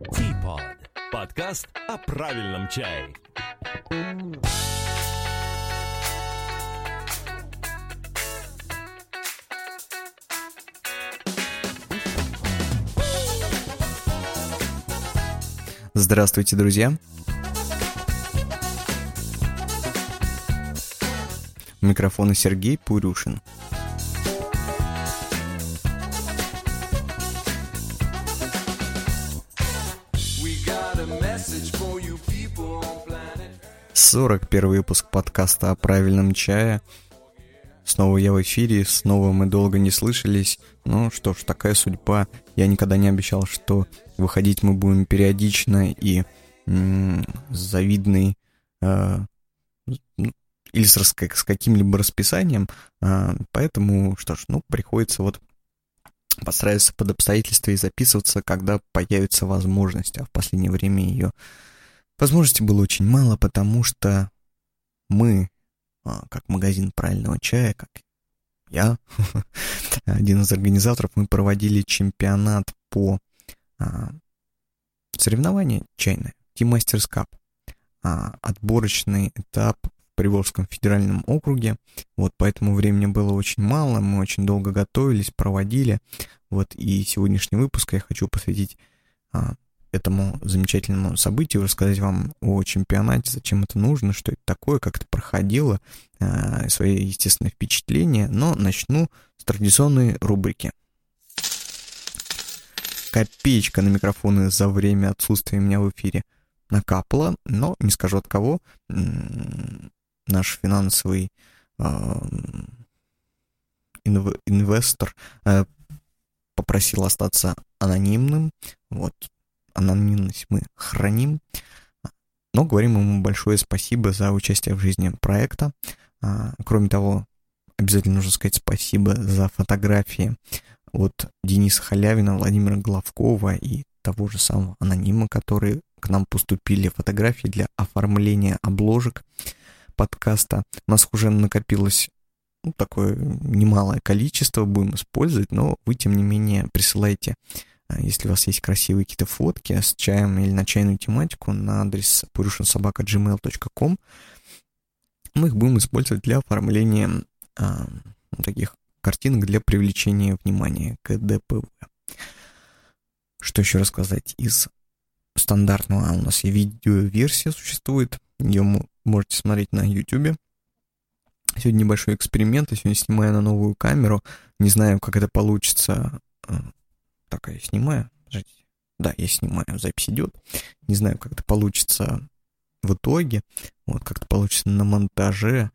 Teapot. Подкаст о правильном чае. Здравствуйте, друзья! У микрофона Сергей Пурюшин. Сорок первый выпуск подкаста о правильном чае. Снова я в эфире, снова мы долго не слышались. Ну что ж, такая судьба. Я никогда не обещал, что выходить мы будем периодично и м- завидный э, или с, с каким-либо расписанием. Э, поэтому, что ж, ну, приходится вот подстраиваться под обстоятельства и записываться, когда появится возможность. А в последнее время ее возможности было очень мало, потому что мы, а, как магазин правильного чая, как я, один из организаторов, мы проводили чемпионат по а, соревнованию чайное, Team Masters Cup. А, отборочный этап в Приволжском федеральном округе. Вот поэтому времени было очень мало, мы очень долго готовились, проводили. Вот и сегодняшний выпуск я хочу посвятить а, этому замечательному событию, рассказать вам о чемпионате, зачем это нужно, что это такое, как это проходило, а, свои естественные впечатления. Но начну с традиционной рубрики. Копеечка на микрофоны за время отсутствия меня в эфире накапала, но не скажу от кого. Наш финансовый э, инв, инвестор э, попросил остаться анонимным. Вот, анонимность мы храним. Но говорим ему большое спасибо за участие в жизни проекта. А, кроме того, обязательно нужно сказать спасибо за фотографии от Дениса Халявина, Владимира Главкова и того же самого анонима, которые к нам поступили фотографии для оформления обложек подкаста. У нас уже накопилось ну, такое немалое количество, будем использовать, но вы, тем не менее, присылайте, если у вас есть красивые какие-то фотки с чаем или на чайную тематику, на адрес purushinsobaka.gmail.com. Мы их будем использовать для оформления а, таких картинок для привлечения внимания к ДПВ. Что еще рассказать из стандартного? А у нас и видеоверсия существует. Ее можете смотреть на YouTube. Сегодня небольшой эксперимент. Я сегодня снимаю на новую камеру. Не знаю, как это получится. Так, я снимаю. Подождите. Да, я снимаю, запись идет. Не знаю, как это получится в итоге. Вот, как это получится на монтаже.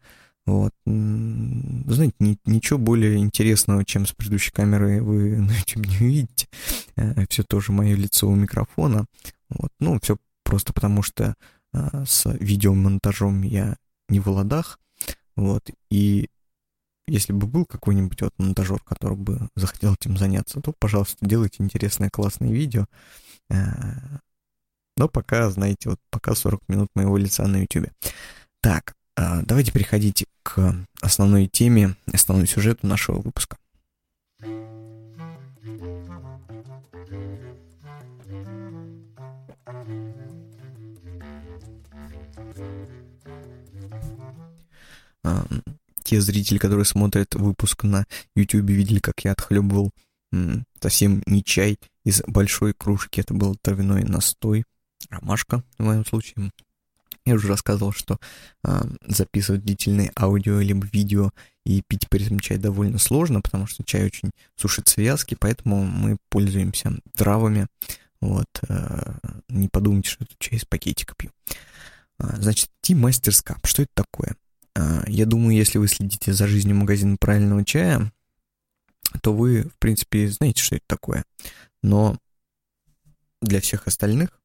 Вот. Знаете, ни, ничего более интересного, чем с предыдущей камерой вы на YouTube не увидите. Э, все тоже мое лицо у микрофона. Вот. Ну, все просто потому, что а, с видеомонтажом я не в ладах. Вот. И если бы был какой-нибудь вот монтажер, который бы захотел этим заняться, то, пожалуйста, делайте интересное, классное видео. Э, но пока, знаете, вот пока 40 минут моего лица на YouTube. Так, а, давайте переходить к основной теме, основному сюжету нашего выпуска. Те зрители, которые смотрят выпуск на YouTube, видели, как я отхлебывал совсем не чай из большой кружки. Это был травяной настой, ромашка в моем случае. Я уже рассказывал, что э, записывать длительные аудио либо видео и пить при этом чай довольно сложно, потому что чай очень сушит связки, поэтому мы пользуемся травами. Вот, э, не подумайте, что это чай из пакетика пью. А, значит, Team Masters Cup. Что это такое? А, я думаю, если вы следите за жизнью магазина правильного чая, то вы, в принципе, знаете, что это такое. Но для всех остальных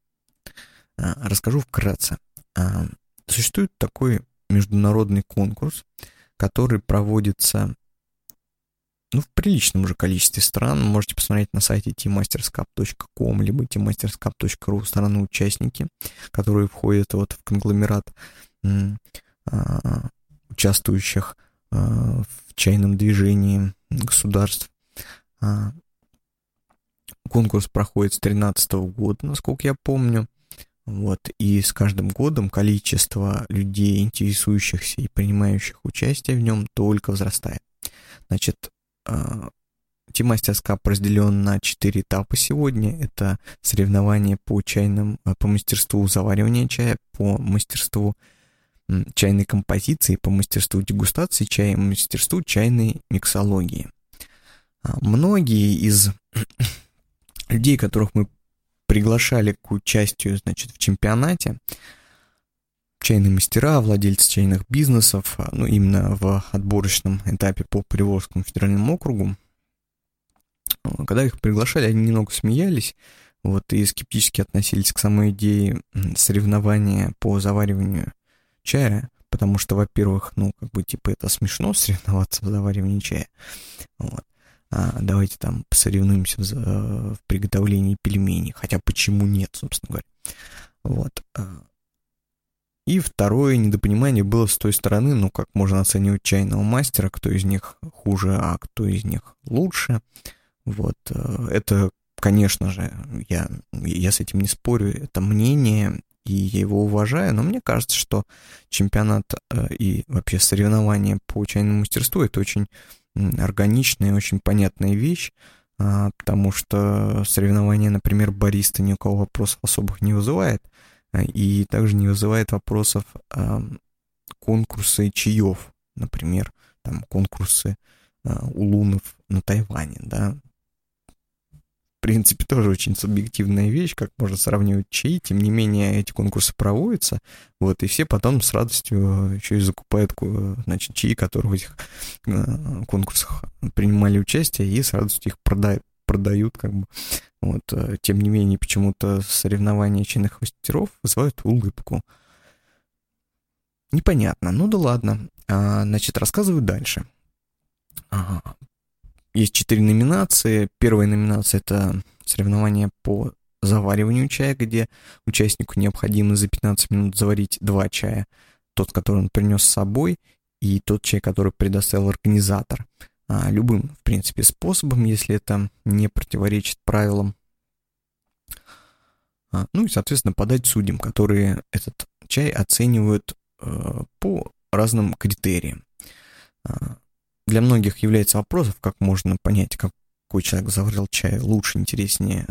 а, расскажу вкратце. А, существует такой международный конкурс, который проводится ну, в приличном уже количестве стран. Можете посмотреть на сайте teammasterscup.com либо teammasterscup.ru страны-участники, которые входят вот в конгломерат участвующих а, в чайном движении государств. А, конкурс проходит с 2013 года, насколько я помню. Вот, и с каждым годом количество людей, интересующихся и принимающих участие в нем, только возрастает. Значит, Team Masters Cup разделен на четыре этапа сегодня. Это соревнования по чайным, по мастерству заваривания чая, по мастерству чайной композиции, по мастерству дегустации чая, мастерству чайной миксологии. А, многие из людей, которых мы приглашали к участию, значит, в чемпионате, чайные мастера, владельцы чайных бизнесов, а, ну, именно в отборочном этапе по Приволжскому федеральному округу, а, когда их приглашали, они немного смеялись, вот, и скептически относились к самой идее соревнования по завариванию чая, потому что, во-первых, ну, как бы, типа, это смешно соревноваться в заваривании чая, вот. А, давайте там посоревнуемся в, в приготовлении пельменей, хотя почему нет, собственно говоря. Вот. А. И второе недопонимание было с той стороны, ну, как можно оценивать чайного мастера, кто из них хуже, а кто из них лучше. Вот. А, это, конечно же, я, я с этим не спорю, это мнение, и я его уважаю, но мне кажется, что чемпионат э, и вообще соревнования по чайному мастерству это очень органичная и очень понятная вещь, а, потому что соревнование, например, бариста ни у кого вопросов особых не вызывает, а, и также не вызывает вопросов конкурсы чаев, например, там конкурсы а, улунов на Тайване, да, принципе, тоже очень субъективная вещь, как можно сравнивать чаи, тем не менее эти конкурсы проводятся, вот, и все потом с радостью еще и закупают, значит, чаи, которые в этих э, конкурсах принимали участие, и с радостью их продают, продают, как бы, вот, э, тем не менее, почему-то соревнования чайных мастеров вызывают улыбку. Непонятно, ну да ладно. А, значит, рассказываю дальше. Ага есть четыре номинации. Первая номинация — это соревнования по завариванию чая, где участнику необходимо за 15 минут заварить два чая. Тот, который он принес с собой, и тот чай, который предоставил организатор. А, любым, в принципе, способом, если это не противоречит правилам. А, ну и, соответственно, подать судьям, которые этот чай оценивают э, по разным критериям. А, для многих является вопросом, как можно понять, какой человек заварил чай лучше, интереснее,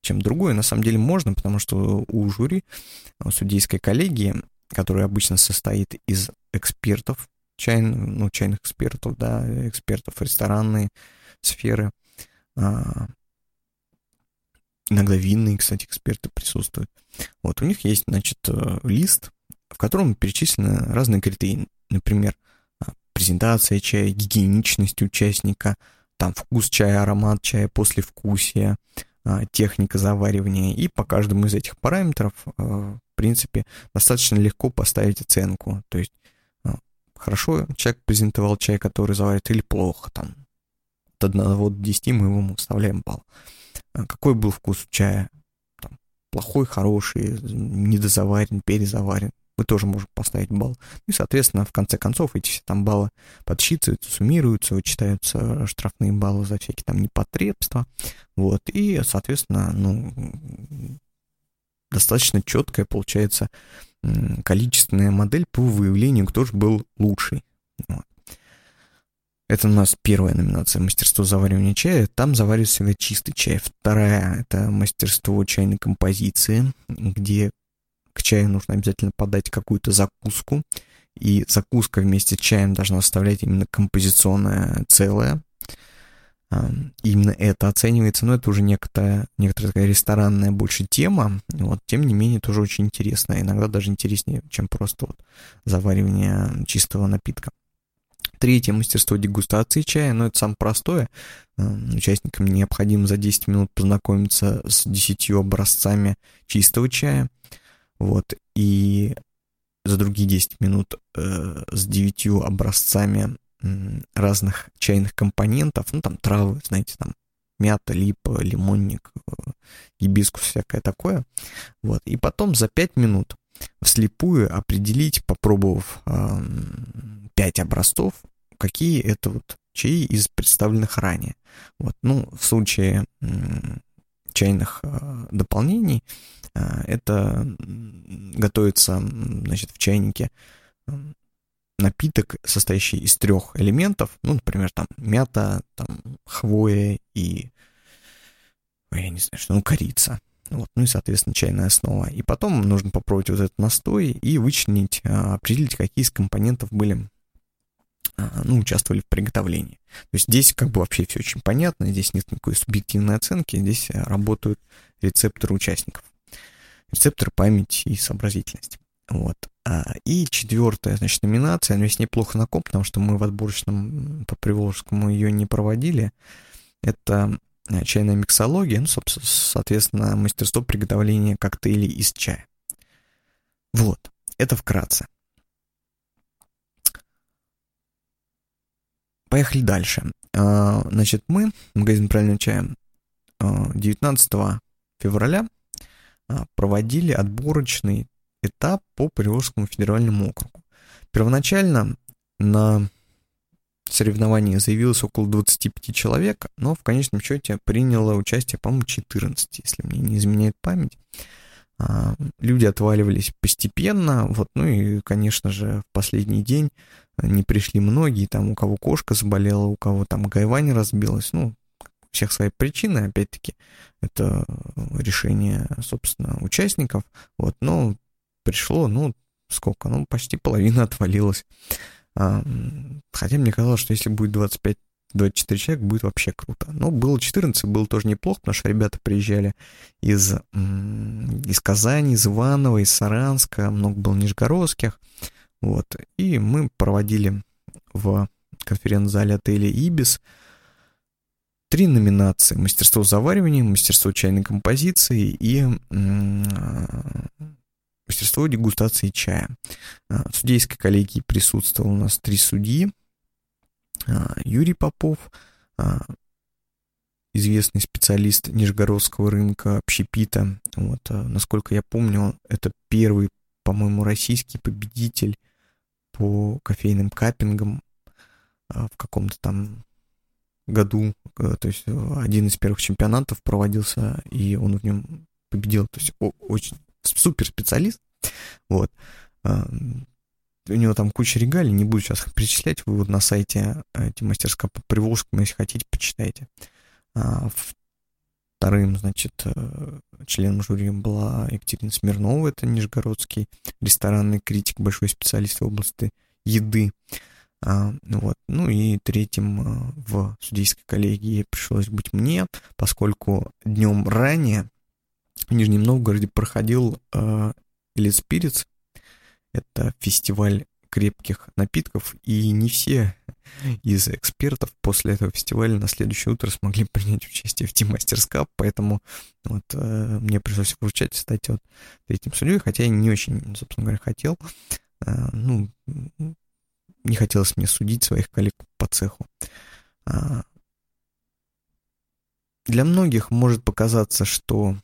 чем другой. На самом деле можно, потому что у жюри, у судейской коллегии, которая обычно состоит из экспертов, чай, ну, чайных экспертов, да, экспертов ресторанной сферы, а, иногда винные, кстати, эксперты присутствуют. Вот, у них есть, значит, э, лист, в котором перечислены разные критерии. Например, презентация чая, гигиеничность участника, там вкус чая, аромат чая, послевкусие, а, техника заваривания. И по каждому из этих параметров, а, в принципе, достаточно легко поставить оценку. То есть а, хорошо человек презентовал чай, который заварит, или плохо, там, от 1 до 10 мы ему вставляем балл. Какой был вкус чая? Там, плохой, хороший, недозаварен, перезаварен мы тоже можем поставить балл. И, соответственно, в конце концов эти все там баллы подсчитываются, суммируются, вычитаются штрафные баллы за всякие там непотребства. Вот, и, соответственно, ну, достаточно четкая получается количественная модель по выявлению, кто же был лучший. Вот. Это у нас первая номинация «Мастерство заваривания чая». Там заваривается всегда чистый чай. Вторая — это мастерство чайной композиции, где к чаю нужно обязательно подать какую-то закуску, и закуска вместе с чаем должна составлять именно композиционное целое. Именно это оценивается, но это уже некоторая, некоторая такая ресторанная больше тема, вот, тем не менее тоже очень интересно, иногда даже интереснее, чем просто вот заваривание чистого напитка. Третье мастерство дегустации чая, но это самое простое. Участникам необходимо за 10 минут познакомиться с 10 образцами чистого чая – вот, и за другие 10 минут э, с 9 образцами э, разных чайных компонентов, ну, там травы, знаете, там мята, липа, лимонник, э, гибискус, всякое такое. Вот, и потом за 5 минут вслепую определить, попробовав э, 5 образцов, какие это вот чаи из представленных ранее. Вот, ну, в случае чайных дополнений. Это готовится, значит, в чайнике напиток, состоящий из трех элементов, ну, например, там мята, там хвоя и, я не знаю, что, ну, корица. Вот, ну и, соответственно, чайная основа. И потом нужно попробовать вот этот настой и вычленить, а, определить, какие из компонентов были, ну, участвовали в приготовлении. То есть здесь как бы вообще все очень понятно, здесь нет никакой субъективной оценки, здесь работают рецепторы участников. Рецепторы памяти и сообразительности. Вот. А, и четвертая, значит, номинация, но есть неплохо на ком, потому что мы в отборочном по Приволжскому ее не проводили. Это э, чайная миксология, ну, соответственно, мастерство приготовления коктейлей из чая. Вот, это вкратце. Поехали дальше. А, значит, мы, магазин правильного чая, 19 а, февраля проводили отборочный этап по Приволжскому федеральному округу. Первоначально на соревновании заявилось около 25 человек, но в конечном счете приняло участие, по-моему, 14, если мне не изменяет память. А, люди отваливались постепенно, вот, ну и, конечно же, в последний день не пришли многие, там у кого кошка заболела, у кого там гайвань разбилась, ну, у всех свои причины, опять-таки, это решение, собственно, участников, вот, но пришло, ну, сколько, ну, почти половина отвалилась. А, хотя мне казалось, что если будет 25 24 человек будет вообще круто. Но было 14, было тоже неплохо, потому что ребята приезжали из, из Казани, из Иванова, из Саранска, много было нижегородских. Вот. И мы проводили в конференц-зале отеля «Ибис» три номинации. Мастерство заваривания, мастерство чайной композиции и мастерство дегустации чая. А, в судейской коллегии присутствовал у нас три судьи. А, Юрий Попов, а, известный специалист Нижегородского рынка общепита. Вот, насколько я помню, это первый, по-моему, российский победитель по кофейным каппингам в каком-то там году. Э, то есть один из первых чемпионатов проводился, и он в нем победил. То есть очень супер специалист. Вот. А, у него там куча регалий, не буду сейчас их перечислять, вы вот на сайте э, эти мастерска по Приволжскому, если хотите, почитайте. А, вторым, значит, э, членом жюри была Екатерина Смирнова, это нижегородский ресторанный критик, большой специалист в области еды. А, вот. Ну и третьим э, в судейской коллегии пришлось быть мне, поскольку днем ранее в Нижнем Новгороде проходил э, Elite Spirits. Это фестиваль крепких напитков, и не все из экспертов после этого фестиваля на следующее утро смогли принять участие в Team Masters Cup, поэтому вот э, мне пришлось вручать, кстати, вот третьим судьей, хотя я не очень, собственно говоря, хотел, э, ну, не хотелось мне судить своих коллег по цеху. А, для многих может показаться, что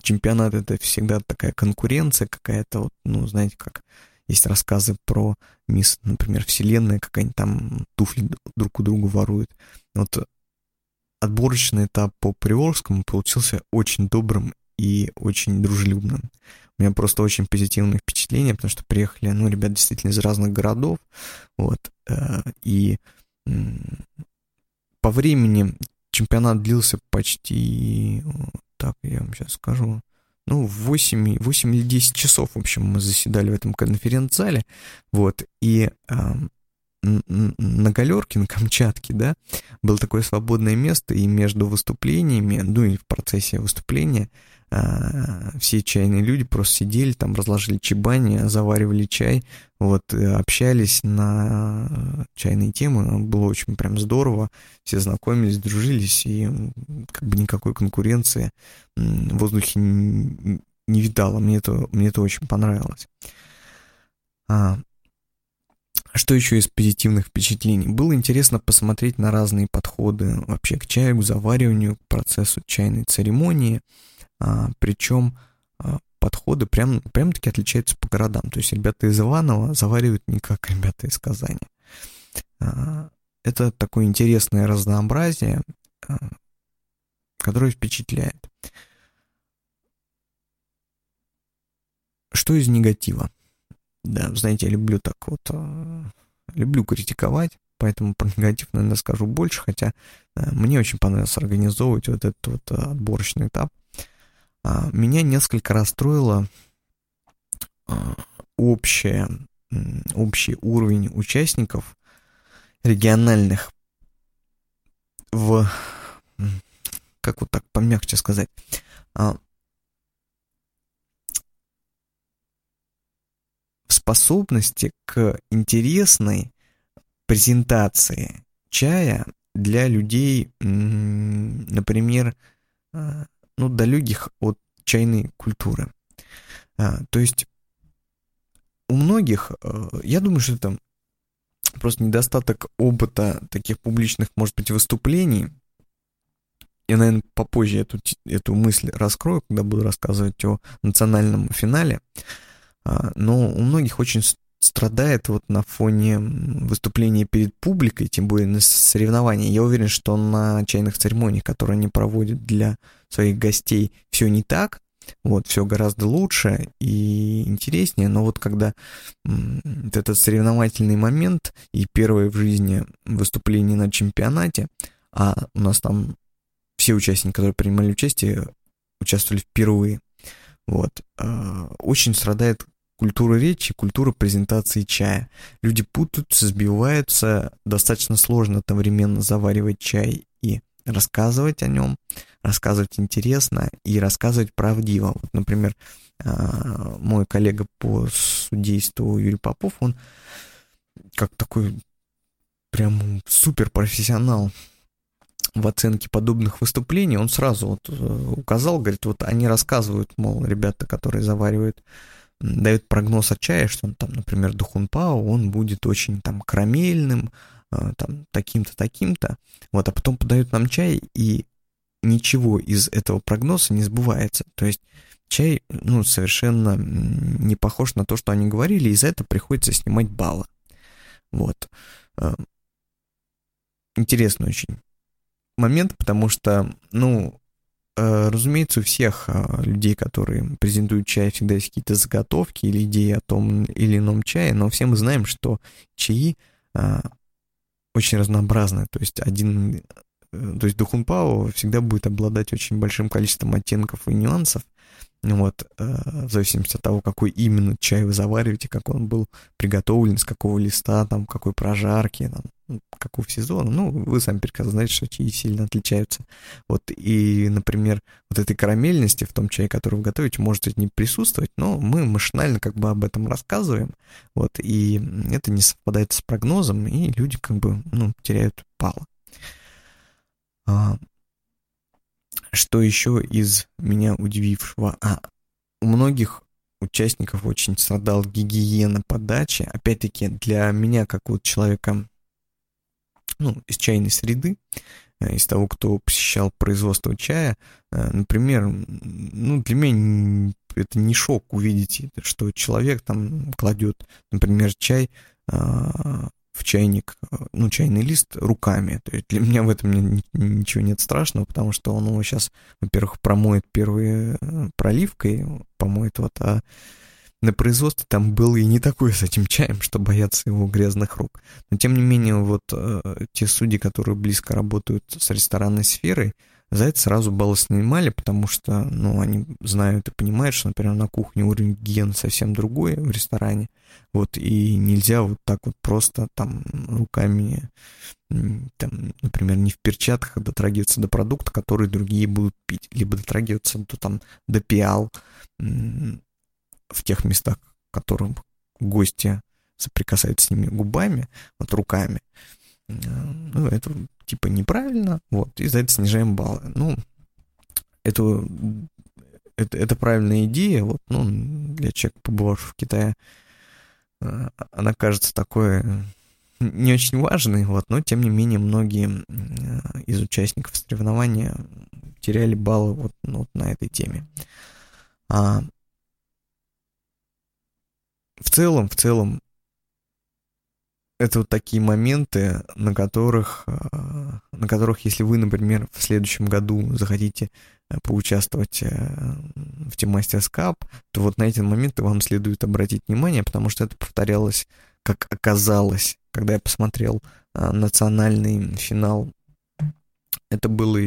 чемпионат это всегда такая конкуренция какая-то, вот, ну, знаете, как есть рассказы про мисс, например, вселенная, как они там туфли друг у друга воруют. Вот отборочный этап по Приволжскому получился очень добрым и очень дружелюбным. У меня просто очень позитивное впечатление, потому что приехали, ну, ребят действительно из разных городов, вот, э, и по времени чемпионат длился почти так, я вам сейчас скажу. Ну, 8, 8 или 10 часов, в общем, мы заседали в этом конференц-зале. Вот, и э, на галерке, на Камчатке, да, было такое свободное место, и между выступлениями, ну и в процессе выступления а, все чайные люди просто сидели там, разложили чебани, заваривали чай, вот, общались на чайные темы, было очень прям здорово, все знакомились, дружились, и как бы никакой конкуренции в воздухе не, не видала, мне это, мне это очень понравилось. А, что еще из позитивных впечатлений? Было интересно посмотреть на разные подходы вообще к чаю, к завариванию, к процессу чайной церемонии – причем а, подходы прям, прям таки отличаются по городам. То есть ребята из Иванова заваривают не как ребята из Казани. А, это такое интересное разнообразие. которая впечатляет. Что из негатива? Да, знаете, я люблю так вот, люблю критиковать, поэтому про негатив, наверное, скажу больше, хотя мне очень понравилось организовывать вот этот вот отборочный этап. А, меня несколько расстроило общее, общий уровень участников региональных в, как вот так помягче сказать, а, способности к интересной презентации чая для людей, например, а, ну, далеких от чайной культуры. А, то есть у многих, э, я думаю, что это просто недостаток опыта таких публичных, может быть, выступлений. Я, наверное, попозже эту, эту мысль раскрою, когда буду рассказывать о национальном финале. А, но у многих очень страдает вот на фоне выступления перед публикой, тем более на соревновании. Я уверен, что на чайных церемониях, которые они проводят для своих гостей, все не так, вот, все гораздо лучше и интереснее, но вот когда вот этот соревновательный момент и первое в жизни выступление на чемпионате, а у нас там все участники, которые принимали участие, участвовали впервые, вот, а, очень страдает культура речи, культура презентации чая. Люди путаются, сбиваются, достаточно сложно одновременно заваривать чай и рассказывать о нем, рассказывать интересно и рассказывать правдиво. Вот, например, а, мой коллега по судейству Юрий Попов, он как такой прям супер профессионал в оценке подобных выступлений, он сразу вот э, указал, говорит, вот они рассказывают, мол, ребята, которые заваривают дает прогноз от чая, что он там, например, Духунпао, он будет очень там карамельным, э, там таким-то, таким-то, вот, а потом подают нам чай, и ничего из этого прогноза не сбывается. То есть чай, ну, совершенно не похож на то, что они говорили, и за это приходится снимать баллы. Вот. Э, интересный очень момент, потому что, ну, разумеется, у всех э, людей, которые презентуют чай, всегда есть какие-то заготовки или идеи о том или ином чае, но все мы знаем, что чаи э, очень разнообразны. То есть один, то есть Духунпао всегда будет обладать очень большим количеством оттенков и нюансов, вот, в зависимости от того, какой именно чай вы завариваете, как он был приготовлен, с какого листа, там, какой прожарки, там, какого сезона, ну, вы сами прекрасно знаете, что чаи сильно отличаются. Вот, и, например, вот этой карамельности в том чае, который вы готовите, может не присутствовать, но мы машинально как бы об этом рассказываем, вот, и это не совпадает с прогнозом, и люди как бы, ну, теряют пало. Что еще из меня удивившего? А, у многих участников очень страдал гигиена подачи. Опять-таки, для меня, как вот человека ну, из чайной среды, э, из того, кто посещал производство чая, э, например, ну, для меня это не шок увидеть, что человек там кладет, например, чай а, в чайник, ну, чайный лист руками. То есть для меня в этом ничего нет страшного, потому что он его сейчас, во-первых, промоет первой э, проливкой, помоет вот, а на производстве там был и не такой с этим чаем, что бояться его грязных рук. Но тем не менее, вот э, те судьи, которые близко работают с ресторанной сферой, за это сразу баллы снимали, потому что, ну, они знают и понимают, что, например, на кухне уровень гигиены совсем другой в ресторане, вот, и нельзя вот так вот просто там руками, там, например, не в перчатках дотрагиваться до продукта, который другие будут пить, либо дотрагиваться до, там, до пиал, в тех местах, в которых гости соприкасаются с ними губами, вот руками, ну, это типа неправильно, вот, и за это снижаем баллы. Ну, это, это, это правильная идея, вот, ну, для человека, побывавшего в Китае, э, она кажется такой не очень важной, вот, но тем не менее многие э, из участников соревнования теряли баллы вот, ну, вот на этой теме. А в целом, в целом, это вот такие моменты, на которых, на которых, если вы, например, в следующем году захотите поучаствовать в Team Masters Cup, то вот на эти моменты вам следует обратить внимание, потому что это повторялось, как оказалось, когда я посмотрел национальный финал. Это было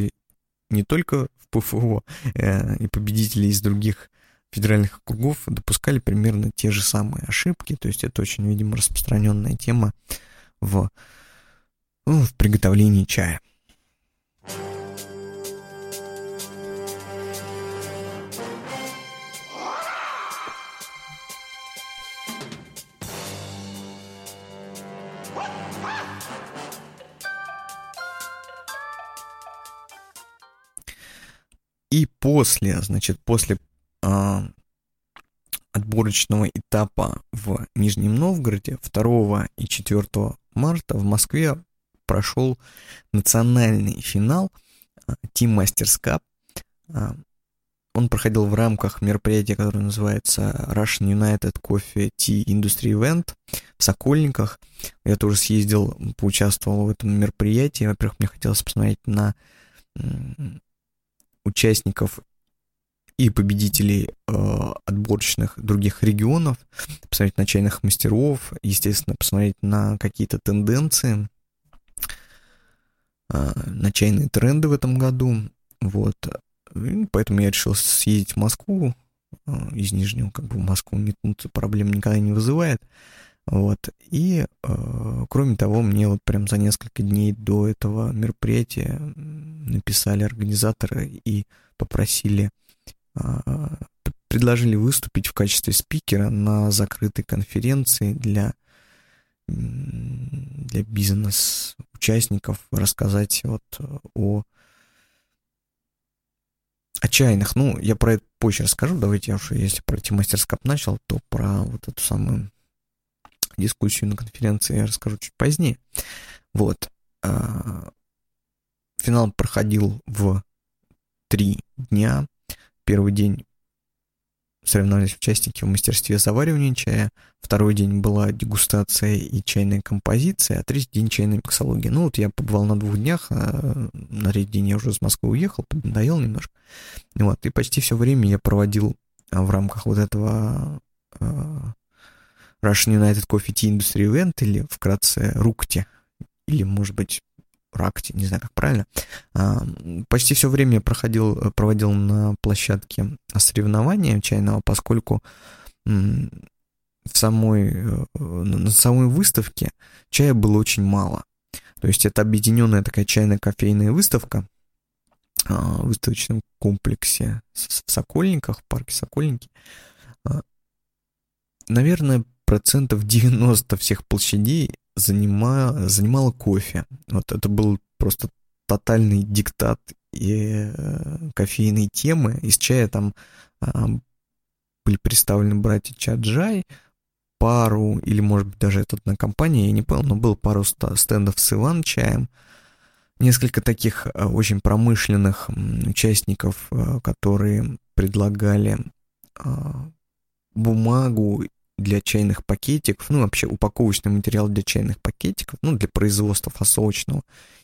не только в ПФО, и победители из других федеральных округов допускали примерно те же самые ошибки. То есть это очень, видимо, распространенная тема в, ну, в приготовлении чая. И после, значит, после отборочного этапа в Нижнем Новгороде 2 и 4 марта в Москве прошел национальный финал а, Team Masters Cup. А, он проходил в рамках мероприятия, которое называется Russian United Coffee Tea Industry Event в Сокольниках. Я тоже съездил, поучаствовал в этом мероприятии. Во-первых, мне хотелось посмотреть на участников и победителей э, отборочных других регионов, посмотреть на чайных мастеров, естественно, посмотреть на какие-то тенденции, э, на тренды в этом году. Вот. И поэтому я решил съездить в Москву, э, из Нижнего, как бы в Москву метнуться проблем никогда не вызывает. Вот. И, э, кроме того, мне вот прям за несколько дней до этого мероприятия написали организаторы и попросили предложили выступить в качестве спикера на закрытой конференции для, для бизнес-участников, рассказать вот о, о чайных. Ну, я про это позже расскажу. Давайте я уже, если про мастерскап начал, то про вот эту самую дискуссию на конференции я расскажу чуть позднее. Вот. А, финал проходил в три дня. Первый день соревновались участники в мастерстве заваривания чая, второй день была дегустация и чайная композиция, а третий день чайная миксология. Ну вот я побывал на двух днях, а на третий день я уже из Москвы уехал, надоел немножко. Вот, и почти все время я проводил а, в рамках вот этого uh, Russian United Coffee Tea Industry Event, или вкратце РУКТИ, или, может быть, Ракте, не знаю, как правильно. А, почти все время проходил, проводил на площадке соревнования чайного, поскольку в самой, э, на самой выставке чая было очень мало. То есть это объединенная такая чайно-кофейная выставка а, в выставочном комплексе в Сокольниках, в парке Сокольники. А, наверное, процентов 90 всех площадей занима, занимала кофе. Вот это был просто тотальный диктат и э, кофейной темы. Из чая там э, были представлены братья Чаджай, пару, или, может быть, даже это одна компания, я не понял, но было пару стендов с Иван-чаем, несколько таких э, очень промышленных участников, э, которые предлагали э, бумагу для чайных пакетиков, ну, вообще упаковочный материал для чайных пакетиков, ну, для производства фасовочного,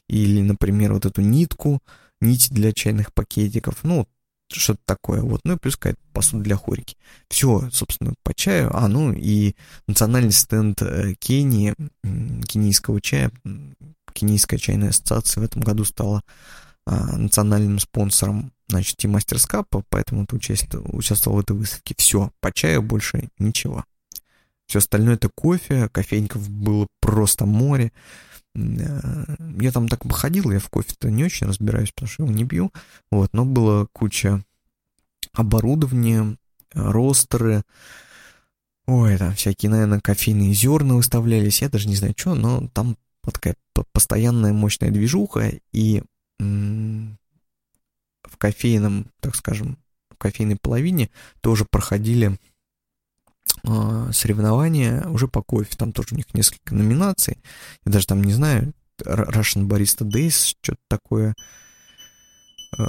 или, например, вот эту нитку, нить для чайных пакетиков, ну, что-то такое, вот, ну и плюс какая-то посуда для хорики. Все, собственно, по чаю, а, ну и национальный стенд э, Кении, кенийского чая, Кенийская чайная ассоциация в этом году стала а, национальным спонсором, значит, и Мастерс поэтому ты участвовал в этой выставке. Все, по чаю больше ничего. Все остальное это кофе, кофейников было просто море. Э, я там так бы ходил, я в кофе-то не очень разбираюсь, потому что его не пью. Вот, но было куча оборудования, ростеры, ой, там всякие, наверное, кофейные зерна выставлялись, я даже не знаю, что, но там такая постоянная мощная движуха, и в кофейном, так скажем, в кофейной половине тоже проходили соревнования уже по кофе. Там тоже у них несколько номинаций. Я даже там не знаю, Russian Barista Days, что-то такое. А,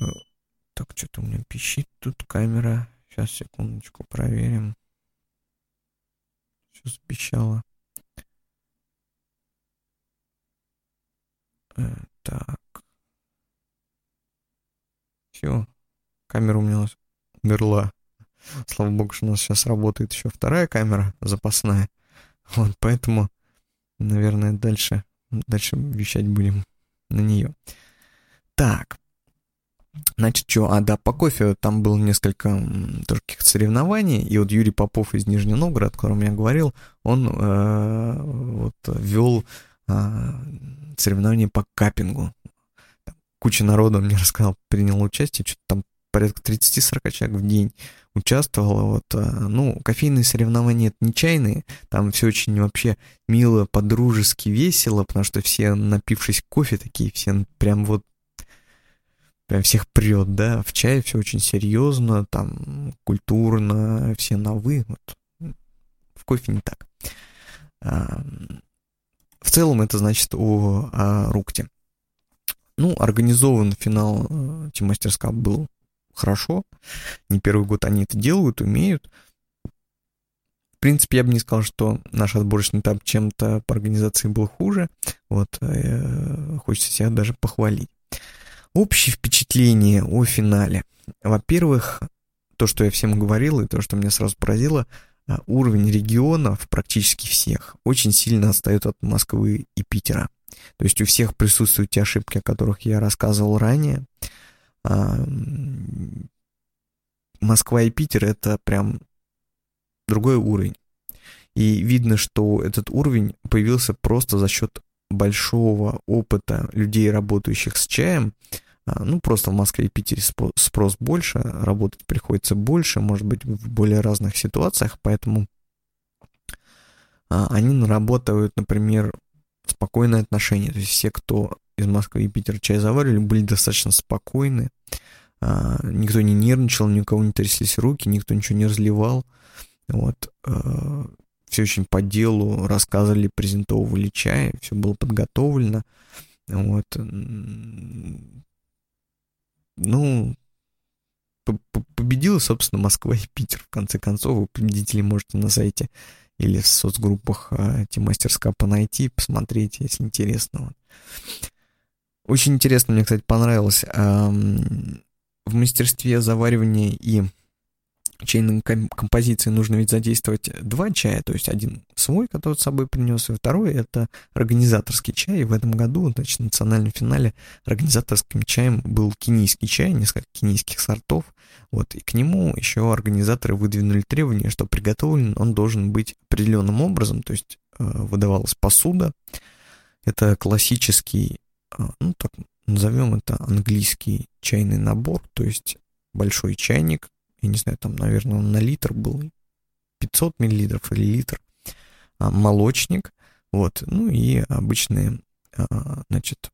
так, что-то у меня пищит тут камера. Сейчас, секундочку, проверим. Что запищало. Э, так. Все. Камера у меня умерла. Слава богу, что у нас сейчас работает еще вторая камера запасная. Вот, поэтому, наверное, дальше, дальше вещать будем на нее. Так. Значит, что, а да, по кофе там было несколько тоже соревнований, и вот Юрий Попов из Нижнего Новгорода, о котором я говорил, он э, вот вел э, соревнования по капингу. Там куча народу, мне рассказал, принял участие, что-то там порядка 30-40 человек в день участвовала. Вот, э, ну, кофейные соревнования это не чайные, там все очень вообще мило, подружески, весело, потому что все, напившись кофе, такие все прям вот прям всех прет, да, в чае все очень серьезно, там, культурно, все на вы, вот. В кофе не так. В целом это значит о, о Рукте. Ну, организован финал э, Тимастерска был хорошо. Не первый год они это делают, умеют. В принципе, я бы не сказал, что наш отборочный этап чем-то по организации был хуже. Вот, э, хочется себя даже похвалить. Общее впечатление о финале. Во-первых, то, что я всем говорил, и то, что меня сразу поразило, э, уровень регионов практически всех очень сильно отстает от Москвы и Питера. То есть у всех присутствуют те ошибки, о которых я рассказывал ранее. Москва и Питер это прям другой уровень. И видно, что этот уровень появился просто за счет большого опыта людей, работающих с чаем. А, ну, просто в Москве и Питере спрос больше, работать приходится больше, может быть, в более разных ситуациях, поэтому а, они наработают, например, спокойное отношение. То есть все, кто из Москвы и Питера чай заваривали, были достаточно спокойны. А, никто не нервничал, ни у кого не тряслись руки, никто ничего не разливал. Вот. А, все очень по делу рассказывали, презентовывали чай, все было подготовлено. Вот. Ну, победила, собственно, Москва и Питер. В конце концов, вы победителей можете на сайте или в соцгруппах э, Тимастерскапа найти, посмотреть, если интересно. Очень интересно, мне, кстати, понравилось. В мастерстве заваривания и чайной композиции нужно ведь задействовать два чая, то есть один свой, который с собой принес, и второй это организаторский чай. И в этом году, значит, в национальном финале организаторским чаем был кенийский чай, несколько кенийских сортов. Вот, и к нему еще организаторы выдвинули требование, что приготовлен он должен быть определенным образом, то есть э, выдавалась посуда. Это классический ну так назовем это английский чайный набор, то есть большой чайник, я не знаю, там, наверное, на литр был, 500 миллилитров или литр, а, молочник, вот, ну и обычные, а, значит,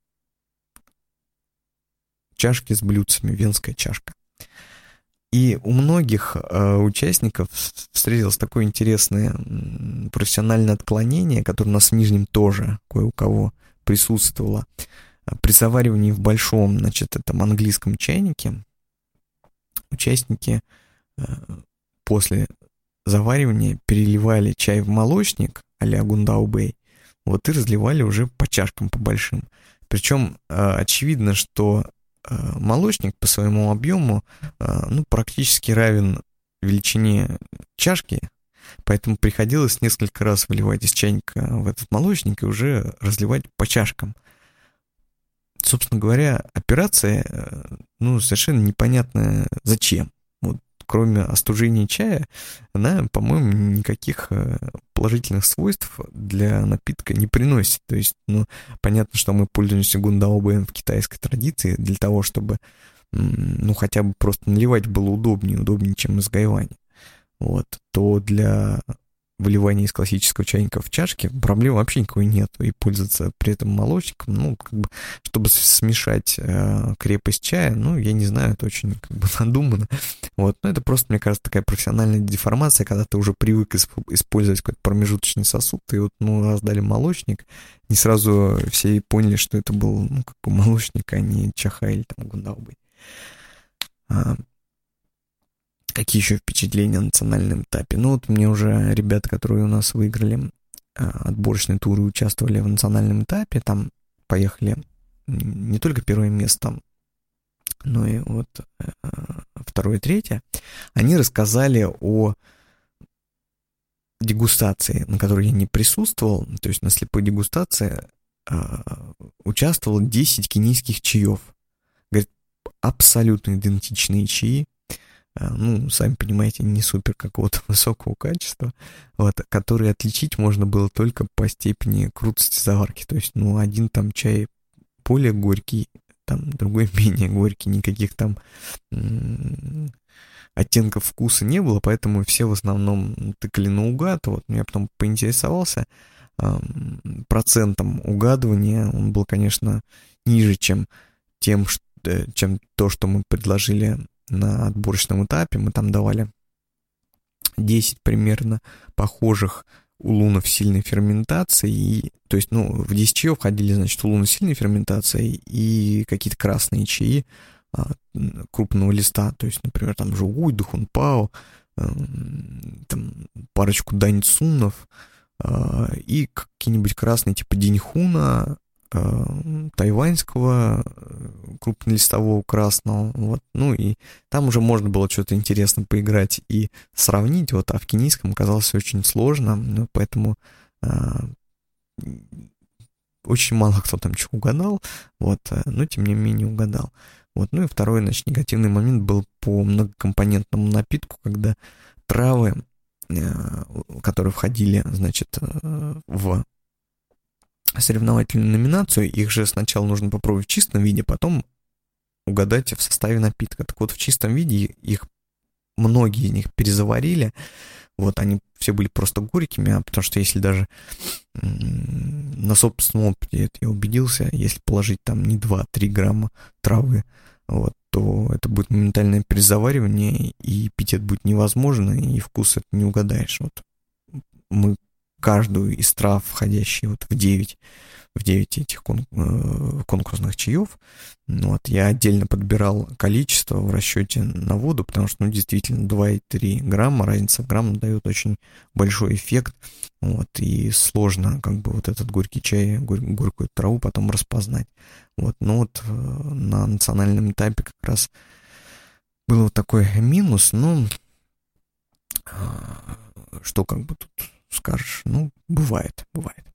чашки с блюдцами, венская чашка. И у многих э, участников встретилось такое интересное профессиональное отклонение, которое у нас в Нижнем тоже кое у кого присутствовало при заваривании в большом, значит, этом английском чайнике участники э, после заваривания переливали чай в молочник а-ля Гундаубэй, вот и разливали уже по чашкам по большим. Причем э, очевидно, что э, молочник по своему объему ну, практически равен величине чашки, поэтому приходилось несколько раз выливать из чайника в этот молочник и уже разливать по чашкам – собственно говоря, операция, э, ну, совершенно непонятная зачем. Вот, кроме остужения чая, она, по-моему, никаких э, положительных свойств для напитка не приносит. То есть, ну, понятно, что мы пользуемся гундаобаем в китайской традиции для того, чтобы, ну, хотя бы просто наливать было удобнее, удобнее, чем из гайвани. Вот, то для выливания из классического чайника в чашке, проблем вообще никакой нет. И пользоваться при этом молочником, ну, как бы, чтобы смешать э, крепость чая, ну, я не знаю, это очень как бы надумано. Вот, но это просто, мне кажется, такая профессиональная деформация, когда ты уже привык использовать какой-то промежуточный сосуд, и вот, ну, раздали молочник, не сразу все поняли, что это был, ну, как бы молочник, а не чаха или там гундаубый. А, Какие еще впечатления на национальном этапе? Ну вот мне уже ребята, которые у нас выиграли а, отборочные туры, участвовали в национальном этапе, там поехали не только первое место, но и вот э, второе третье, они рассказали о дегустации, на которой я не присутствовал, то есть на слепой дегустации э, участвовало 10 кенийских чаев. Говорит, абсолютно идентичные чаи, ну, сами понимаете, не супер какого-то высокого качества, вот, которые отличить можно было только по степени крутости заварки. То есть, ну, один там чай более горький, там другой менее горький, никаких там оттенков вкуса не было, поэтому все в основном тыкали наугад. Вот я потом поинтересовался процентом угадывания. Он был, конечно, ниже, чем тем, э, чем то, что мы предложили на отборочном этапе. Мы там давали 10 примерно похожих улунов сильной ферментации, и, то есть, ну, в 10 чаев входили, значит, улуны сильной ферментации и какие-то красные чаи, а, крупного листа, то есть, например, там Жугуй, Духунпао, эм, там парочку Даньцунов а, и какие-нибудь красные типа Диньхуна, а, тайваньского э, крупнолистового красного, вот, ну и там уже можно было что-то интересно поиграть и сравнить, вот, а в кенийском оказалось очень сложно, ну, поэтому очень мало кто там что угадал, вот, э, но тем не менее угадал. Вот. Ну и второй, значит, негативный момент был по многокомпонентному напитку, когда травы, э, которые входили, значит, э, в соревновательную номинацию, их же сначала нужно попробовать в чистом виде, потом угадать в составе напитка. Так вот, в чистом виде их многие из них перезаварили, вот, они все были просто горькими, а потому что если даже на собственном опыте это я убедился, если положить там не 2-3 грамма травы вот, то это будет моментальное перезаваривание, и пить это будет невозможно, и вкус это не угадаешь. Вот мы каждую из трав, входящие вот в 9, в 9 этих кон, э, конкурсных чаев, ну, вот, я отдельно подбирал количество в расчете на воду, потому что, ну, действительно, 2,3 грамма, разница в грамм дает очень большой эффект, вот, и сложно, как бы, вот этот горький чай, горь, горькую траву потом распознать. Вот, но вот э, на национальном этапе как раз был вот такой минус, ну, а, что как бы тут скажешь, ну, бывает, бывает.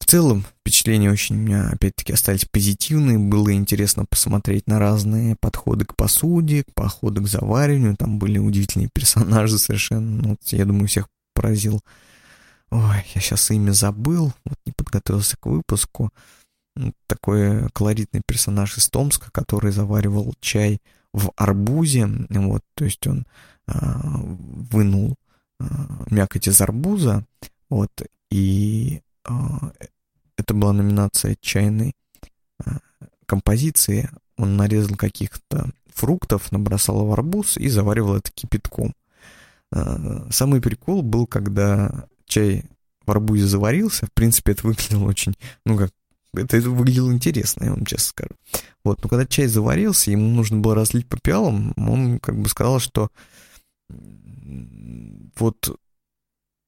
В целом, впечатления очень у меня, опять-таки, остались позитивные. Было интересно посмотреть на разные подходы к посуде, к подходу к завариванию. Там были удивительные персонажи совершенно. Ну, вот, я думаю, всех поразил. Ой, я сейчас имя забыл, вот не подготовился к выпуску. Такой колоритный персонаж из Томска, который заваривал чай в арбузе. Вот, то есть он а, вынул мякоть из арбуза, вот, и а, это была номинация чайной а, композиции. Он нарезал каких-то фруктов, набросал в арбуз и заваривал это кипятком. Самый прикол был, когда чай в арбузе заварился. В принципе, это выглядело очень, ну как, это выглядело интересно, я вам честно скажу. Вот, но когда чай заварился, ему нужно было разлить по пиалам, он как бы сказал, что вот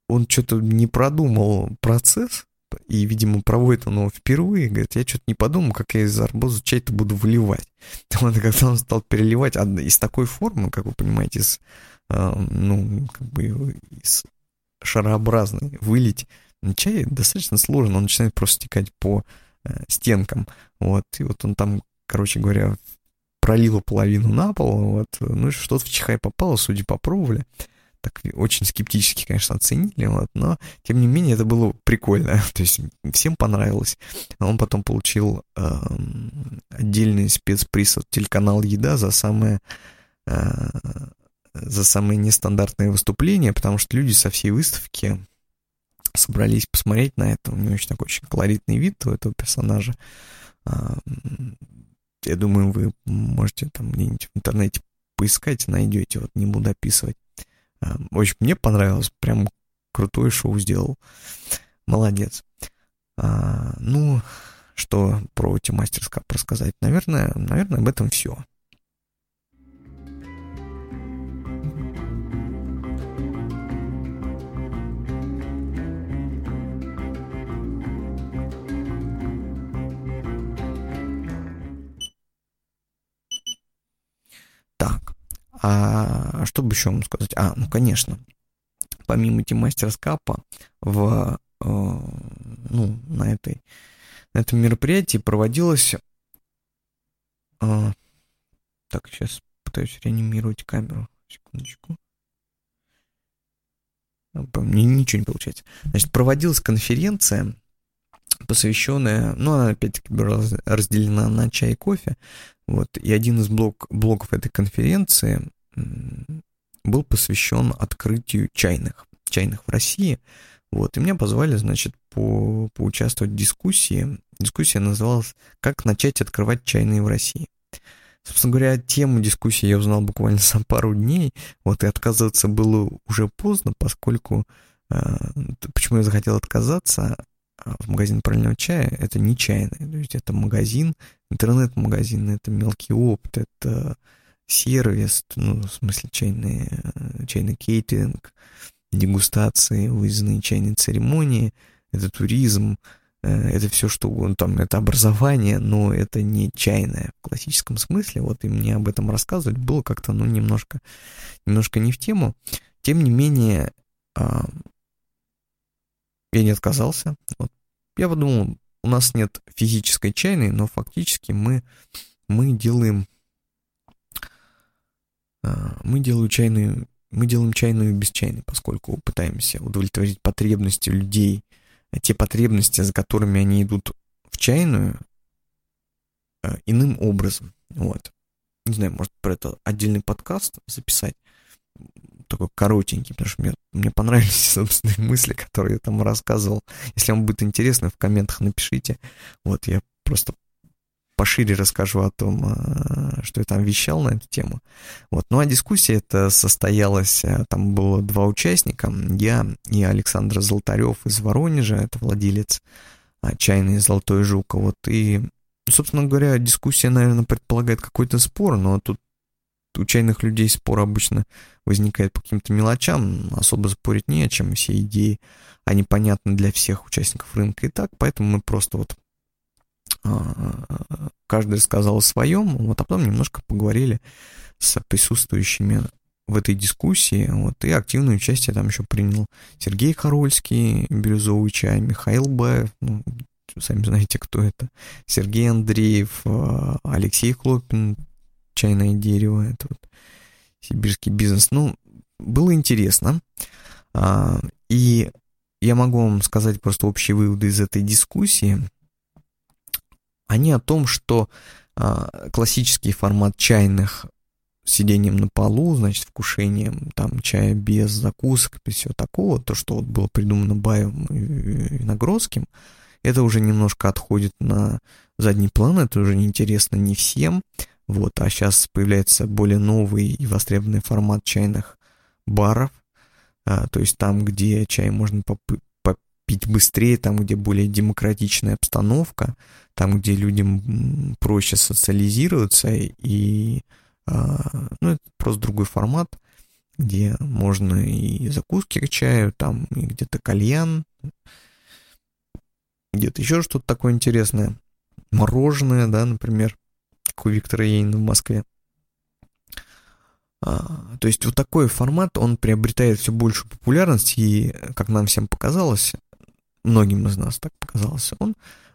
он что-то не продумал процесс, и, видимо, проводит он его впервые, говорит, я что-то не подумал, как я из арбуза чай-то буду выливать. Вот, когда он стал переливать из такой формы, как вы понимаете, из, э, ну, как бы из шарообразной вылить чай достаточно сложно, он начинает просто стекать по э, стенкам, вот, и вот он там, короче говоря, пролил половину на пол, вот, ну что-то в чихай попало, судя попробовали, так очень скептически, конечно, оценили, вот, но тем не менее это было прикольно, то есть всем понравилось. Он потом получил э, отдельный спецприз от телеканала «Еда» за самое э, за самые нестандартные выступления, потому что люди со всей выставки собрались посмотреть на это. У него очень такой очень колоритный вид у этого персонажа. Я думаю, вы можете там где-нибудь в интернете поискать, найдете, вот не буду описывать. А, очень мне понравилось, прям крутое шоу сделал. Молодец. А, ну, что про эти мастерскап рассказать? Наверное, наверное, об этом все. Так, а что бы еще вам сказать? А, ну, конечно, помимо Тимастер Скапа в, э, ну, на, этой, на этом мероприятии проводилось... Э, так, сейчас пытаюсь реанимировать камеру. Секундочку. Мне ничего не получается. Значит, проводилась конференция, посвященная, ну, она опять-таки разделена на чай и кофе, вот, и один из блок, блоков этой конференции был посвящен открытию чайных, чайных в России, вот, и меня позвали, значит, по, поучаствовать в дискуссии. Дискуссия называлась «Как начать открывать чайные в России». Собственно говоря, тему дискуссии я узнал буквально за пару дней, вот, и отказываться было уже поздно, поскольку... Э, почему я захотел отказаться? А, в магазин правильного чая это не чайный, то есть это магазин, интернет-магазин, это мелкий опыт, это сервис, ну, в смысле чайный, э, чайный кейтеринг, дегустации, выездные чайные церемонии, это туризм, э, это все, что ну, там, это образование, но это не чайное в классическом смысле. Вот и мне об этом рассказывать было как-то, ну, немножко, немножко не в тему. Тем не менее, а, я не отказался. Вот. Я подумал, у нас нет физической чайной, но фактически мы, мы делаем а, мы делаем чайную мы делаем чайную без чайной, поскольку пытаемся удовлетворить потребности людей, те потребности, за которыми они идут в чайную, а, иным образом. Вот. Не знаю, может, про это отдельный подкаст записать такой коротенький, потому что мне, мне понравились собственные мысли, которые я там рассказывал. Если вам будет интересно, в комментах напишите. Вот, я просто пошире расскажу о том, а, что я там вещал на эту тему. Вот. Ну а дискуссия это состоялась, а, там было два участника, я и Александр Золотарев из Воронежа, это владелец а, чайной «Золотой жук». Вот. И, собственно говоря, дискуссия, наверное, предполагает какой-то спор, но тут у чайных людей спор обычно возникает по каким-то мелочам, особо спорить не о чем, все идеи, они понятны для всех участников рынка. И так, поэтому мы просто вот а, каждый рассказал о своем, вот, а потом немножко поговорили с присутствующими в этой дискуссии, вот, и активное участие там еще принял Сергей Харольский, «Бирюзовый чай», Михаил Баев, ну, сами знаете, кто это, Сергей Андреев, а, Алексей Хлопин, чайное дерево, это вот сибирский бизнес. Ну, было интересно. А, и я могу вам сказать просто общие выводы из этой дискуссии. Они о том, что а, классический формат чайных сидением на полу, значит, вкушением там чая без закусок, без всего такого, то, что вот было придумано Баем и Нагродским, это уже немножко отходит на задний план, это уже неинтересно не всем. Вот, а сейчас появляется более новый и востребованный формат чайных баров, а, то есть там, где чай можно попить быстрее, там, где более демократичная обстановка, там, где людям проще социализироваться, и а, ну, это просто другой формат, где можно и закуски к чаю, там, и где-то кальян, где-то еще что-то такое интересное, мороженое, да, например как у Виктора Ейна в Москве. А, то есть вот такой формат, он приобретает все большую популярность, и, как нам всем показалось, многим из нас так показалось, он,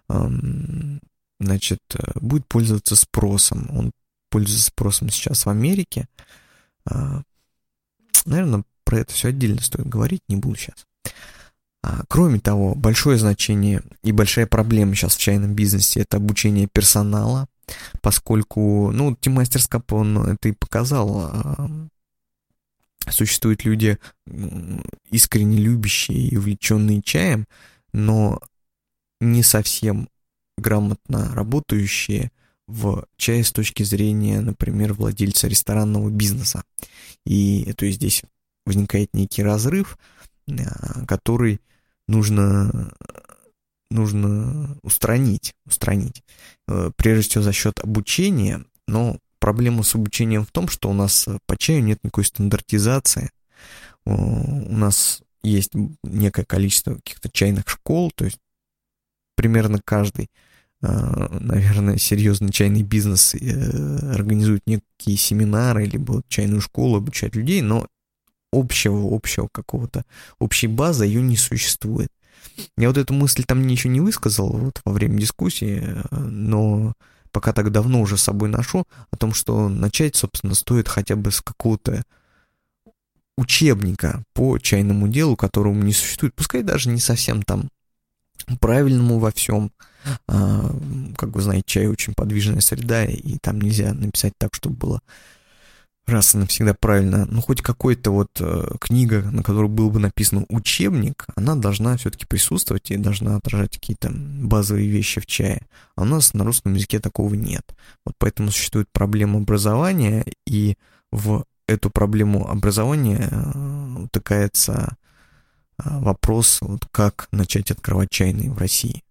эм, значит, будет пользоваться спросом. Он пользуется спросом сейчас в Америке. Э, наверное, про это все отдельно стоит говорить, не буду сейчас. А, кроме того, большое значение и большая проблема сейчас в чайном бизнесе – это обучение персонала, поскольку, ну, Тим Мастерскап, он это и показал, а, существуют люди искренне любящие и увлеченные чаем, но не совсем грамотно работающие в чае с точки зрения, например, владельца ресторанного бизнеса. И то есть здесь возникает некий разрыв, а, который нужно нужно устранить, устранить. Э, прежде всего за счет обучения, но проблема с обучением в том, что у нас по чаю нет никакой стандартизации. У нас есть некое количество каких-то чайных школ, то есть примерно каждый наверное, серьезный чайный бизнес э, организует некие семинары, либо чайную школу, обучать людей, но общего, общего какого-то, общей базы ее не существует. Я вот эту мысль там ничего не высказал вот во время дискуссии, но пока так давно уже с собой ношу, о том, что начать, собственно, стоит хотя бы с какого-то учебника по чайному делу, которому не существует, пускай даже не совсем там правильному во всем. А, как вы знаете, чай очень подвижная среда, и там нельзя написать так, чтобы было раз и навсегда правильно, ну хоть какой-то вот э, книга, на которой был бы написан учебник, она должна все-таки присутствовать и должна отражать какие-то базовые вещи в чае. А у нас на русском языке такого нет. Вот поэтому существует проблема образования, и в эту проблему образования э, утыкается э, вопрос, вот как начать открывать чайные в России.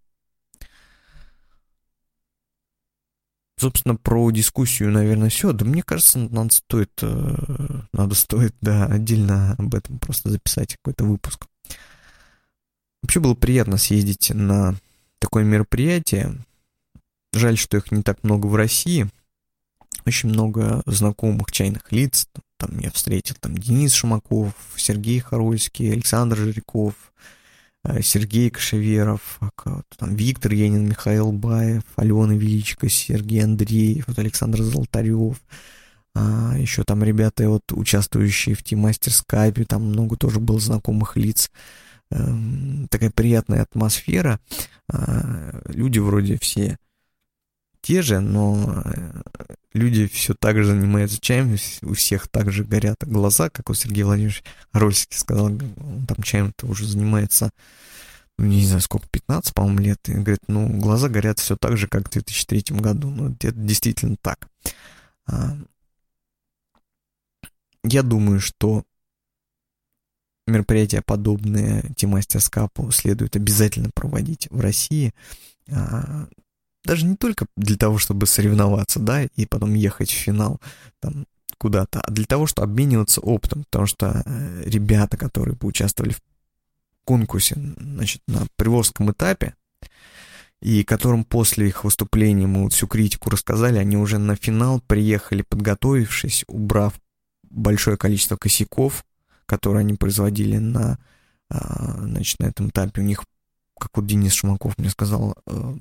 Собственно, про дискуссию, наверное, все. Да мне кажется, надо стоит, э, надо стоит, да, отдельно об этом просто записать какой-то выпуск. Вообще было приятно съездить на такое мероприятие. Жаль, что их не так много в России. Очень много знакомых чайных лиц. Там я встретил там Денис Шумаков, Сергей Харольский, Александр Жиряков, Сергей Кашеверов, там Виктор Енин, Михаил Баев, Алена Величко, Сергей Андреев, вот Александр Золотарев, а, еще там ребята, вот, участвующие в Тимастер Скайпе, там много тоже было знакомых лиц, эм, такая приятная атмосфера, а, люди вроде все те же, но э, люди все так же занимаются чаем, у всех так же горят глаза, как у Сергея Владимировича Рольский сказал, он там чаем-то уже занимается, ну, не знаю, сколько, 15, по-моему, лет, и говорит, ну, глаза горят все так же, как в 2003 году, ну, это действительно так. А, я думаю, что мероприятия, подобные Тимастер Скапу, следует обязательно проводить в России. Даже не только для того, чтобы соревноваться, да, и потом ехать в финал там куда-то, а для того, чтобы обмениваться опытом, потому что э, ребята, которые поучаствовали в конкурсе, значит, на привозском этапе, и которым после их выступления мы вот всю критику рассказали, они уже на финал приехали, подготовившись, убрав большое количество косяков, которые они производили на, а, значит, на этом этапе. У них как вот Денис Шумаков мне сказал, э,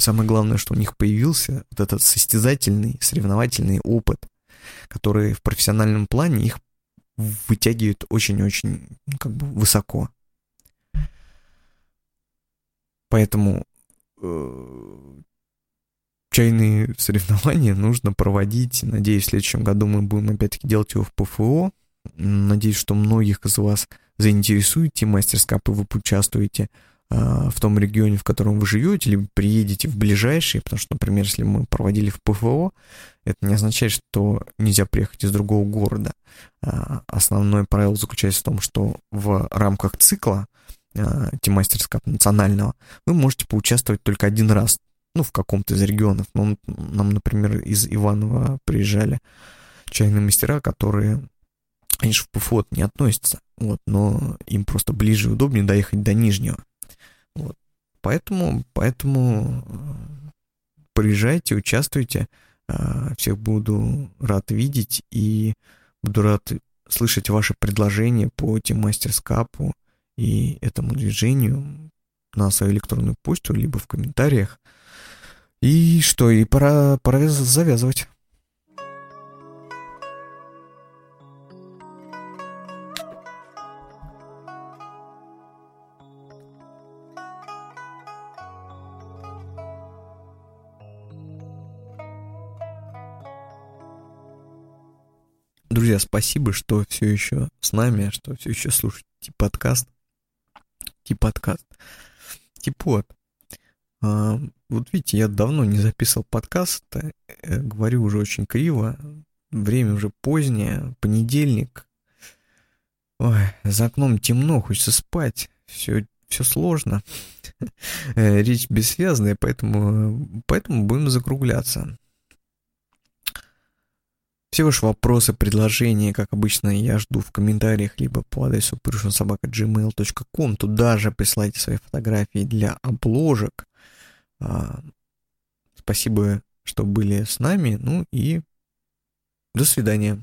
самое главное, что у них появился вот этот состязательный, соревновательный опыт, который в профессиональном плане их вытягивает очень-очень ну, как бы высоко. Поэтому э, чайные соревнования нужно проводить. Надеюсь, в следующем году мы будем опять-таки делать его в ПФО. Надеюсь, что многих из вас заинтересует тем мастерскап, и вы поучаствуете в том регионе, в котором вы живете, либо приедете в ближайший, потому что, например, если мы проводили в ПФО, это не означает, что нельзя приехать из другого города. А, основное правило заключается в том, что в рамках цикла а, темастерского национального вы можете поучаствовать только один раз, ну, в каком-то из регионов. Ну, нам, например, из Иванова приезжали чайные мастера, которые, они же в ПФО не относятся, вот, но им просто ближе и удобнее доехать до Нижнего. Вот. Поэтому, поэтому э, приезжайте, участвуйте. Э, всех буду рад видеть и буду рад слышать ваши предложения по тем мастерскапу и этому движению на свою электронную почту, либо в комментариях. И что, и пора, пора завязывать. Друзья, спасибо, что все еще с нами, что все еще слушаете подкаст. Типодкаст. Типот. А, вот видите, я давно не записывал подкаст, э, говорю уже очень криво, время уже позднее, понедельник. Ой, за окном темно, хочется спать, все, все сложно. Э, речь бессвязная, поэтому, поэтому будем закругляться. Все ваши вопросы, предложения, как обычно, я жду в комментариях, либо по адресу prushonsobaka.gmail.com. Туда же присылайте свои фотографии для обложек. А, Спасибо, что были с нами. Ну и до свидания.